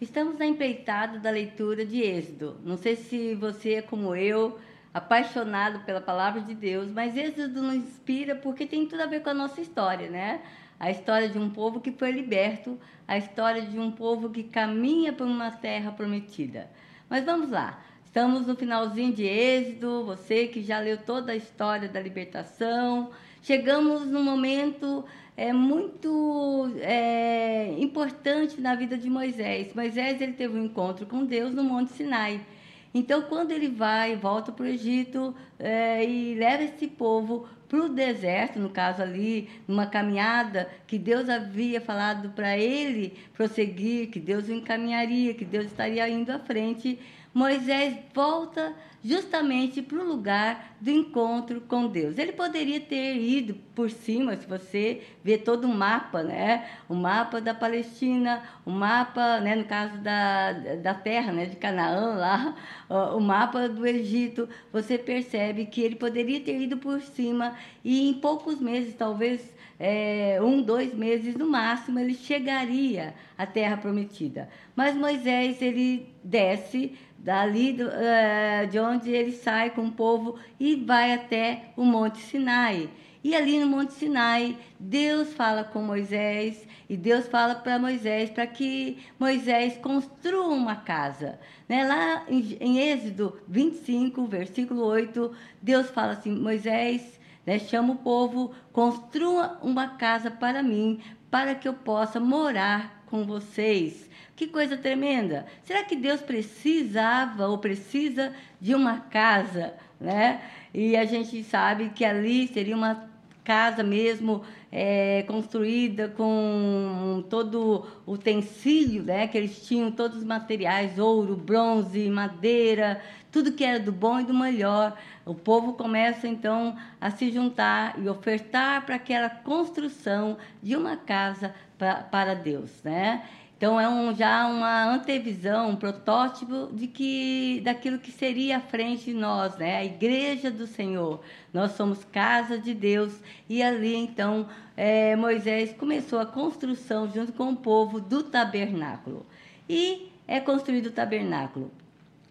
Estamos na empreitada da leitura de Êxodo. Não sei se você é como eu, apaixonado pela palavra de Deus, mas Êxodo nos inspira porque tem tudo a ver com a nossa história, né? A história de um povo que foi liberto, a história de um povo que caminha por uma terra prometida. Mas vamos lá. Estamos no finalzinho de Êxodo, você que já leu toda a história da libertação. Chegamos num momento é, muito é, importante na vida de Moisés. Moisés ele teve um encontro com Deus no Monte Sinai. Então, quando ele vai, volta para o Egito é, e leva esse povo para o deserto, no caso ali, numa caminhada que Deus havia falado para ele prosseguir, que Deus o encaminharia, que Deus estaria indo à frente, Moisés volta justamente para o lugar do encontro com Deus. Ele poderia ter ido por cima, se você vê todo o mapa, né? O mapa da Palestina, o mapa, né, no caso da, da terra, né, de Canaã lá, o mapa do Egito, você percebe que ele poderia ter ido por cima e em poucos meses, talvez é, um, dois meses no máximo, ele chegaria à terra prometida. Mas Moisés, ele desce dali do, uh, de onde ele sai com o povo e vai até o Monte Sinai. E ali no Monte Sinai, Deus fala com Moisés e Deus fala para Moisés para que Moisés construa uma casa. Né? Lá em, em Êxodo 25, versículo 8, Deus fala assim: Moisés, né, chama o povo, construa uma casa para mim, para que eu possa morar com vocês. Que coisa tremenda! Será que Deus precisava ou precisa de uma casa, né? E a gente sabe que ali seria uma casa mesmo é, construída com todo o utensílio, né? Que eles tinham todos os materiais, ouro, bronze, madeira, tudo que era do bom e do melhor. O povo começa então a se juntar e ofertar para aquela construção de uma casa pra, para Deus, né? Então é um, já uma antevisão, um protótipo de que daquilo que seria à frente de nós, né? A igreja do Senhor. Nós somos casa de Deus e ali então é, Moisés começou a construção junto com o povo do tabernáculo e é construído o tabernáculo.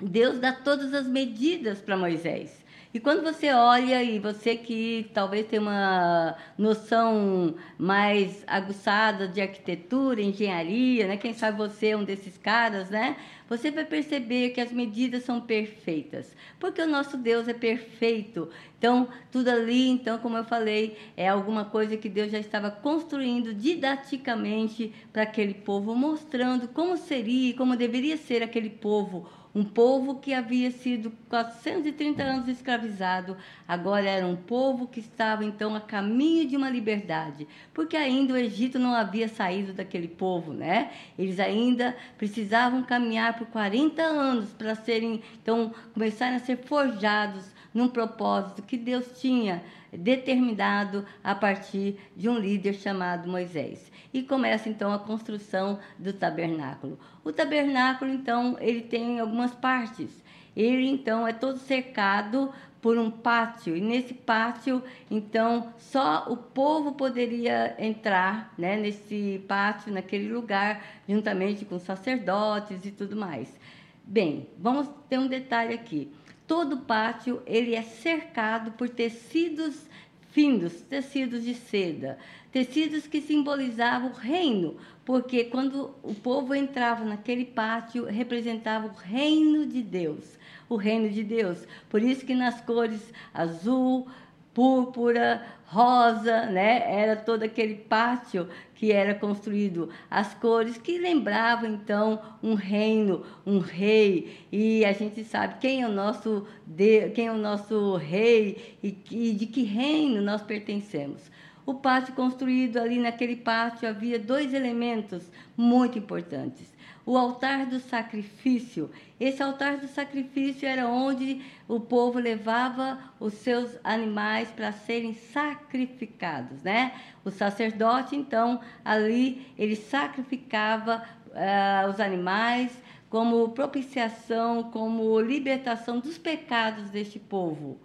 Deus dá todas as medidas para Moisés. E quando você olha, e você que talvez tenha uma noção mais aguçada de arquitetura, engenharia, né? Quem sabe você é um desses caras, né? Você vai perceber que as medidas são perfeitas, porque o nosso Deus é perfeito. Então, tudo ali, então, como eu falei, é alguma coisa que Deus já estava construindo didaticamente para aquele povo, mostrando como seria, como deveria ser aquele povo um povo que havia sido 430 anos escravizado, agora era um povo que estava então a caminho de uma liberdade, porque ainda o Egito não havia saído daquele povo, né? Eles ainda precisavam caminhar por 40 anos para serem, então, começarem a ser forjados num propósito que Deus tinha determinado a partir de um líder chamado Moisés. E começa então a construção do tabernáculo. O tabernáculo, então, ele tem algumas partes. Ele, então, é todo cercado por um pátio, e nesse pátio, então, só o povo poderia entrar né, nesse pátio, naquele lugar, juntamente com sacerdotes e tudo mais. Bem, vamos ter um detalhe aqui. Todo pátio ele é cercado por tecidos finos, tecidos de seda, tecidos que simbolizavam o reino, porque quando o povo entrava naquele pátio, representava o reino de Deus, o reino de Deus. Por isso que nas cores azul, púrpura, rosa, né? Era todo aquele pátio que era construído, as cores que lembravam então um reino, um rei. E a gente sabe quem é o nosso Deus, quem é o nosso rei e, e de que reino nós pertencemos. O pátio construído ali naquele pátio havia dois elementos muito importantes o altar do sacrifício. Esse altar do sacrifício era onde o povo levava os seus animais para serem sacrificados, né? O sacerdote, então, ali ele sacrificava uh, os animais como propiciação, como libertação dos pecados deste povo.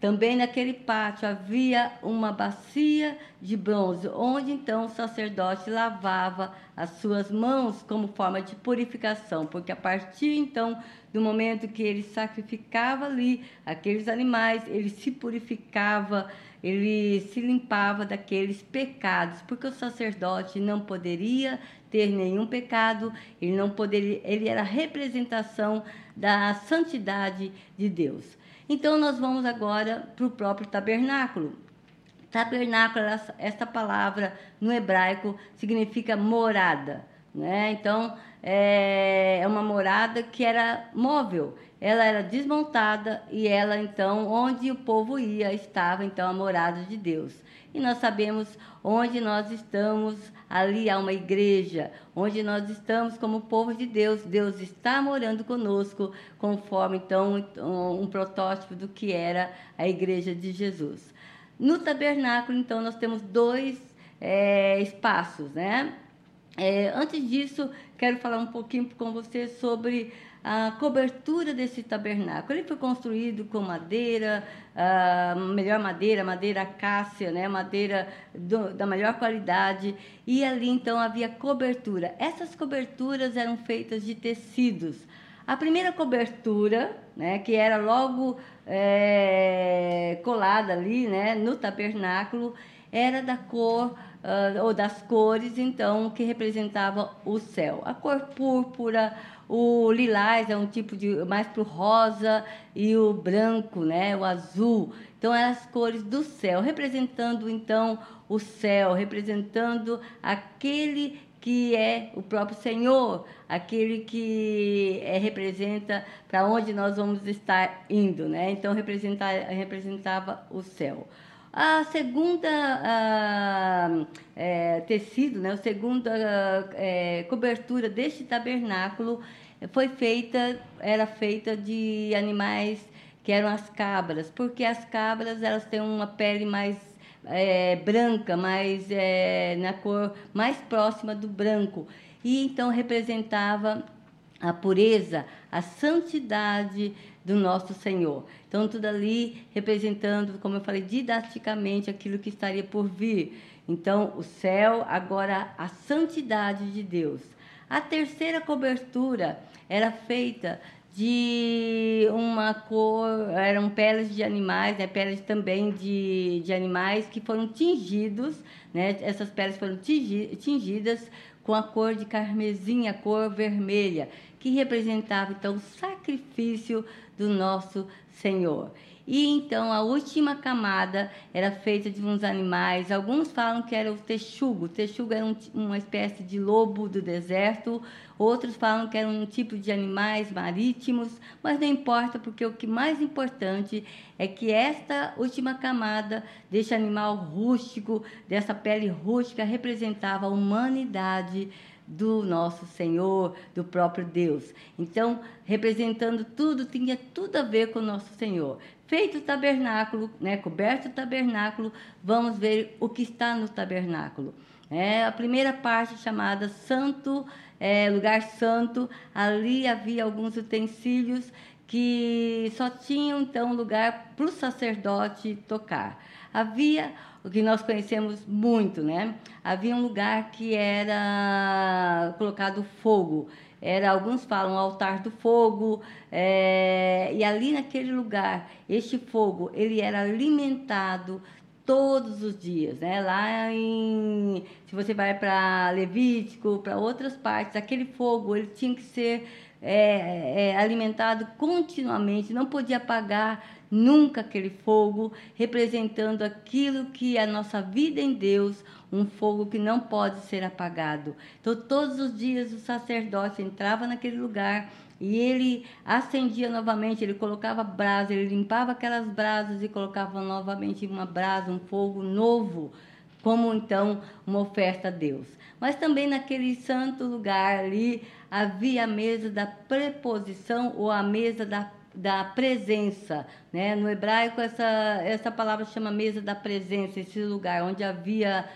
Também naquele pátio havia uma bacia de bronze, onde então o sacerdote lavava as suas mãos como forma de purificação, porque a partir então do momento que ele sacrificava ali aqueles animais, ele se purificava, ele se limpava daqueles pecados, porque o sacerdote não poderia ter nenhum pecado, ele não poderia, ele era a representação da santidade de Deus. Então, nós vamos agora para o próprio tabernáculo. Tabernáculo, esta palavra no hebraico significa morada. Né? Então, é, é uma morada que era móvel. Ela era desmontada e ela, então, onde o povo ia, estava, então, a morada de Deus. E nós sabemos onde nós estamos, ali há uma igreja, onde nós estamos como povo de Deus. Deus está morando conosco, conforme então um, protótipo do que era a igreja de Jesus. No tabernáculo, então, nós temos dois é, espaços, né? É, antes disso, quero falar um pouquinho com você sobre a cobertura desse tabernáculo. Ele foi construído com madeira, melhor madeira, madeira acácia, né? madeira do, da melhor qualidade, e ali então havia cobertura. Essas coberturas eram feitas de tecidos. A primeira cobertura, né, que era logo é, colada ali né, no tabernáculo, era da cor uh, ou das cores, então, que representava o céu. A cor púrpura, o lilás é um tipo de mais para o rosa e o branco, né, o azul. Então, eram as cores do céu, representando então o céu, representando aquele que é o próprio Senhor, aquele que é, representa para onde nós vamos estar indo, né? Então representa, representava o céu. A segunda a, é, tecido, né, a segunda é, cobertura deste tabernáculo foi feita, era feita de animais que eram as cabras, porque as cabras elas têm uma pele mais é, branca, mais é, na cor mais próxima do branco, e então representava a pureza, a santidade do nosso Senhor. Então, tudo ali representando, como eu falei, didaticamente aquilo que estaria por vir. Então, o céu, agora a santidade de Deus. A terceira cobertura era feita de uma cor, eram peles de animais, né, peles também de, de animais que foram tingidos, né, essas peles foram tingidas com a cor de carmesim, a cor vermelha, que representava então o sacrifício do nosso Senhor. E então a última camada era feita de uns animais. Alguns falam que era o texugo. O texugo era um, uma espécie de lobo do deserto. Outros falam que era um tipo de animais marítimos. Mas não importa, porque o que mais importante é que esta última camada deste animal rústico, dessa pele rústica, representava a humanidade do nosso Senhor, do próprio Deus. Então, representando tudo, tinha tudo a ver com o nosso Senhor. Feito o tabernáculo, né, coberto o tabernáculo, vamos ver o que está no tabernáculo. É, a primeira parte chamada Santo, é, lugar santo, ali havia alguns utensílios que só tinham então lugar para o sacerdote tocar. Havia o que nós conhecemos muito, né? Havia um lugar que era colocado fogo. Era, alguns falam altar do fogo, é, e ali naquele lugar, este fogo, ele era alimentado todos os dias, né? Lá em, se você vai para Levítico, para outras partes, aquele fogo, ele tinha que ser é, é, alimentado continuamente, não podia apagar nunca aquele fogo, representando aquilo que é a nossa vida em Deus, um fogo que não pode ser apagado. Então, todos os dias o sacerdote entrava naquele lugar e ele acendia novamente, ele colocava brasa, ele limpava aquelas brasas e colocava novamente uma brasa, um fogo novo, como então uma oferta a Deus. Mas também naquele santo lugar ali havia a mesa da preposição ou a mesa da da presença, né? No hebraico essa essa palavra chama mesa da presença, esse lugar onde havia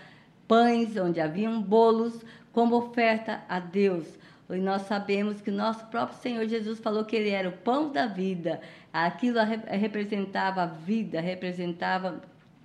pães, onde haviam bolos como oferta a Deus. e nós sabemos que nosso próprio Senhor Jesus falou que ele era o pão da vida. Aquilo representava a vida, representava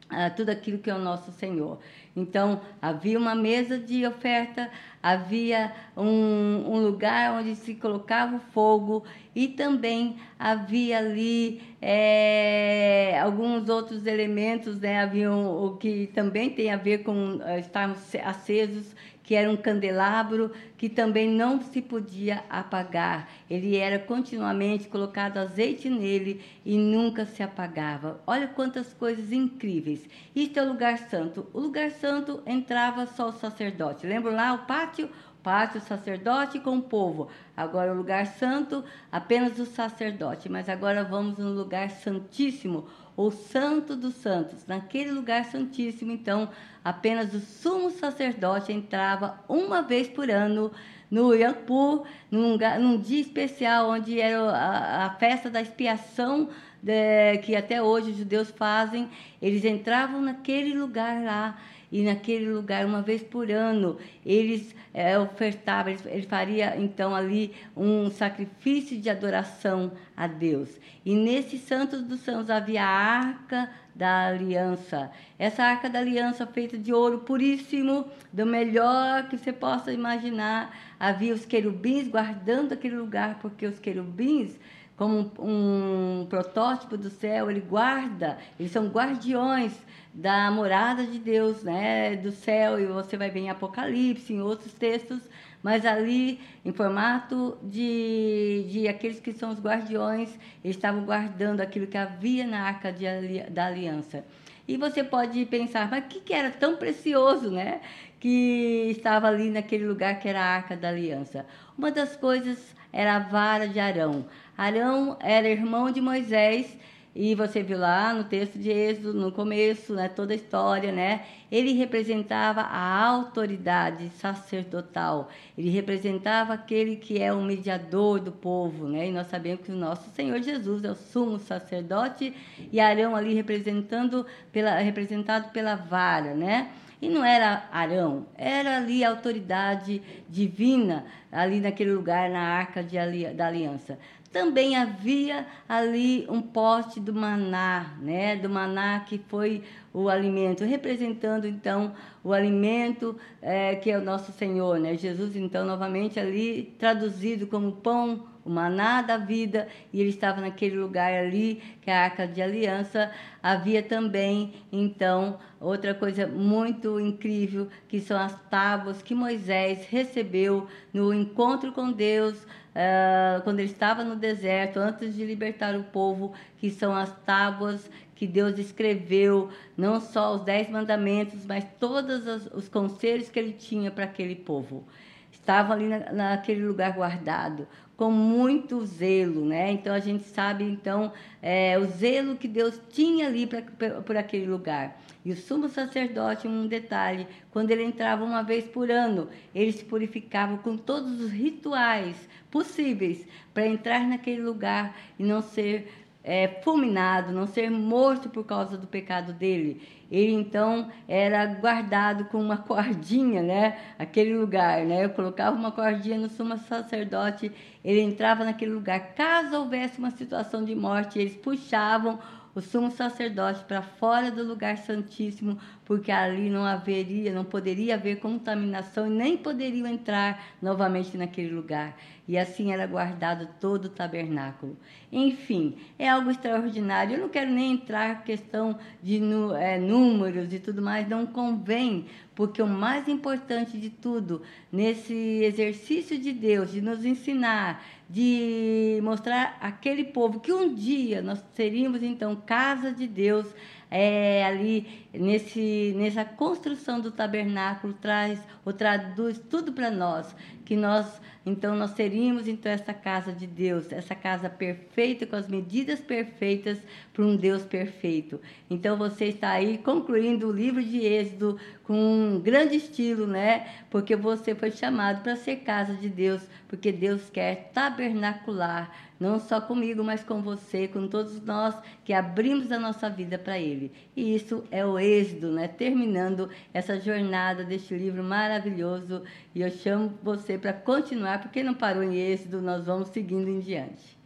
ah, tudo aquilo que é o nosso Senhor. Então, havia uma mesa de oferta, havia um, um, lugar onde se colocava o fogo e também havia ali é, alguns outros elementos, né? Havia um, o que também tem a ver com uh, estarmos acesos que era um candelabro que também não se podia apagar. Ele era continuamente colocado azeite nele e nunca se apagava. Olha quantas coisas incríveis. Isto é o lugar santo. O lugar santo entrava só o sacerdote. Lembra lá o pátio? Pátio, sacerdote com o povo. Agora o lugar santo, apenas o sacerdote. Mas agora vamos no lugar santíssimo, o Santo dos Santos. Naquele lugar santíssimo, então, apenas o sumo sacerdote entrava uma vez por ano no Yampur, num, num dia especial, onde era a, a festa da expiação de, que até hoje os judeus fazem. Eles entravam naquele lugar lá e naquele lugar, uma vez por ano, eles é, ofertavam, ele faria então ali um sacrifício de adoração a Deus. E nesse Santos dos Santos havia a arca da aliança. Essa arca da aliança feita de ouro puríssimo, do melhor que você possa imaginar. Havia os querubins guardando aquele lugar, porque os querubins como um, um, protótipo do céu, ele guarda, eles são guardiões da morada de Deus, né, do céu, e você vai ver em Apocalipse, em outros textos, mas ali, em formato de, de aqueles que são os guardiões, eles estavam guardando aquilo que havia na arca de, da aliança. E você pode pensar, mas o que, que era tão precioso, né? Que estava ali naquele lugar que era a arca da aliança. Uma das coisas era a vara de Arão. Arão era irmão de Moisés e você viu lá no texto de Êxodo, no começo, né, toda a história, né? Ele representava a autoridade sacerdotal. Ele representava aquele que é o mediador do povo, né? E nós sabemos que o nosso Senhor Jesus é o sumo sacerdote e Arão ali representando pela representado pela vara, né? E não era Arão, era ali a autoridade divina, ali naquele lugar, na arca de, da aliança também havia ali um poste do maná, né? Do maná que foi o alimento, representando então o alimento é, que é o nosso Senhor, né? Jesus então novamente ali traduzido como pão, o maná da vida, e ele estava naquele lugar ali, que é a Arca de Aliança. Havia também então outra coisa muito incrível, que são as tábuas que Moisés recebeu no encontro com Deus uh, quando ele estava no deserto, antes de libertar o povo, que são as tábuas que Deus escreveu, não só os dez mandamentos, mas todos os, os conselhos que ele tinha para aquele povo. Estavam ali na, naquele lugar guardado, com muito zelo, né? Então a gente sabe então é, o zelo que Deus tinha ali pra, pra, por aquele lugar. E o sumo sacerdote, um detalhe, quando ele entrava uma vez por ano, ele se purificava com todos os rituais possíveis para entrar naquele lugar e não ser é, fulminado, não ser morto por causa do pecado dele. Ele então era guardado com uma cordinha, né? Aquele lugar, né? Eu colocava uma cordinha no sumo sacerdote, ele entrava naquele lugar. Caso houvesse uma situação de morte, eles puxavam o sumo sacerdote para fora do lugar santíssimo, porque ali não haveria, não poderia haver contaminação e nem poderiam entrar novamente naquele lugar. E assim era guardado todo o tabernáculo. Enfim, é algo extraordinário. Eu não quero nem entrar questão de é, números e tudo mais, não convém, porque o mais importante de tudo, nesse exercício de Deus, de nos ensinar, de mostrar aquele povo que um dia nós seríamos então casa de Deus, é, ali nesse, nessa construção do tabernáculo traz ou traduz tudo para nós, que nós então nós teríamos então essa casa de Deus, essa casa perfeita com as medidas perfeitas para um Deus perfeito. Então você está aí concluindo o livro de Êxodo com um grande estilo, né? Porque você foi chamado para ser casa de Deus, porque Deus quer tabernacular não só comigo, mas com você, com todos nós que abrimos a nossa vida para Ele. E isso é o êxodo, né? Terminando essa jornada deste livro maravilhoso. E eu chamo você para continuar, porque não parou em êxodo, nós vamos seguindo em diante.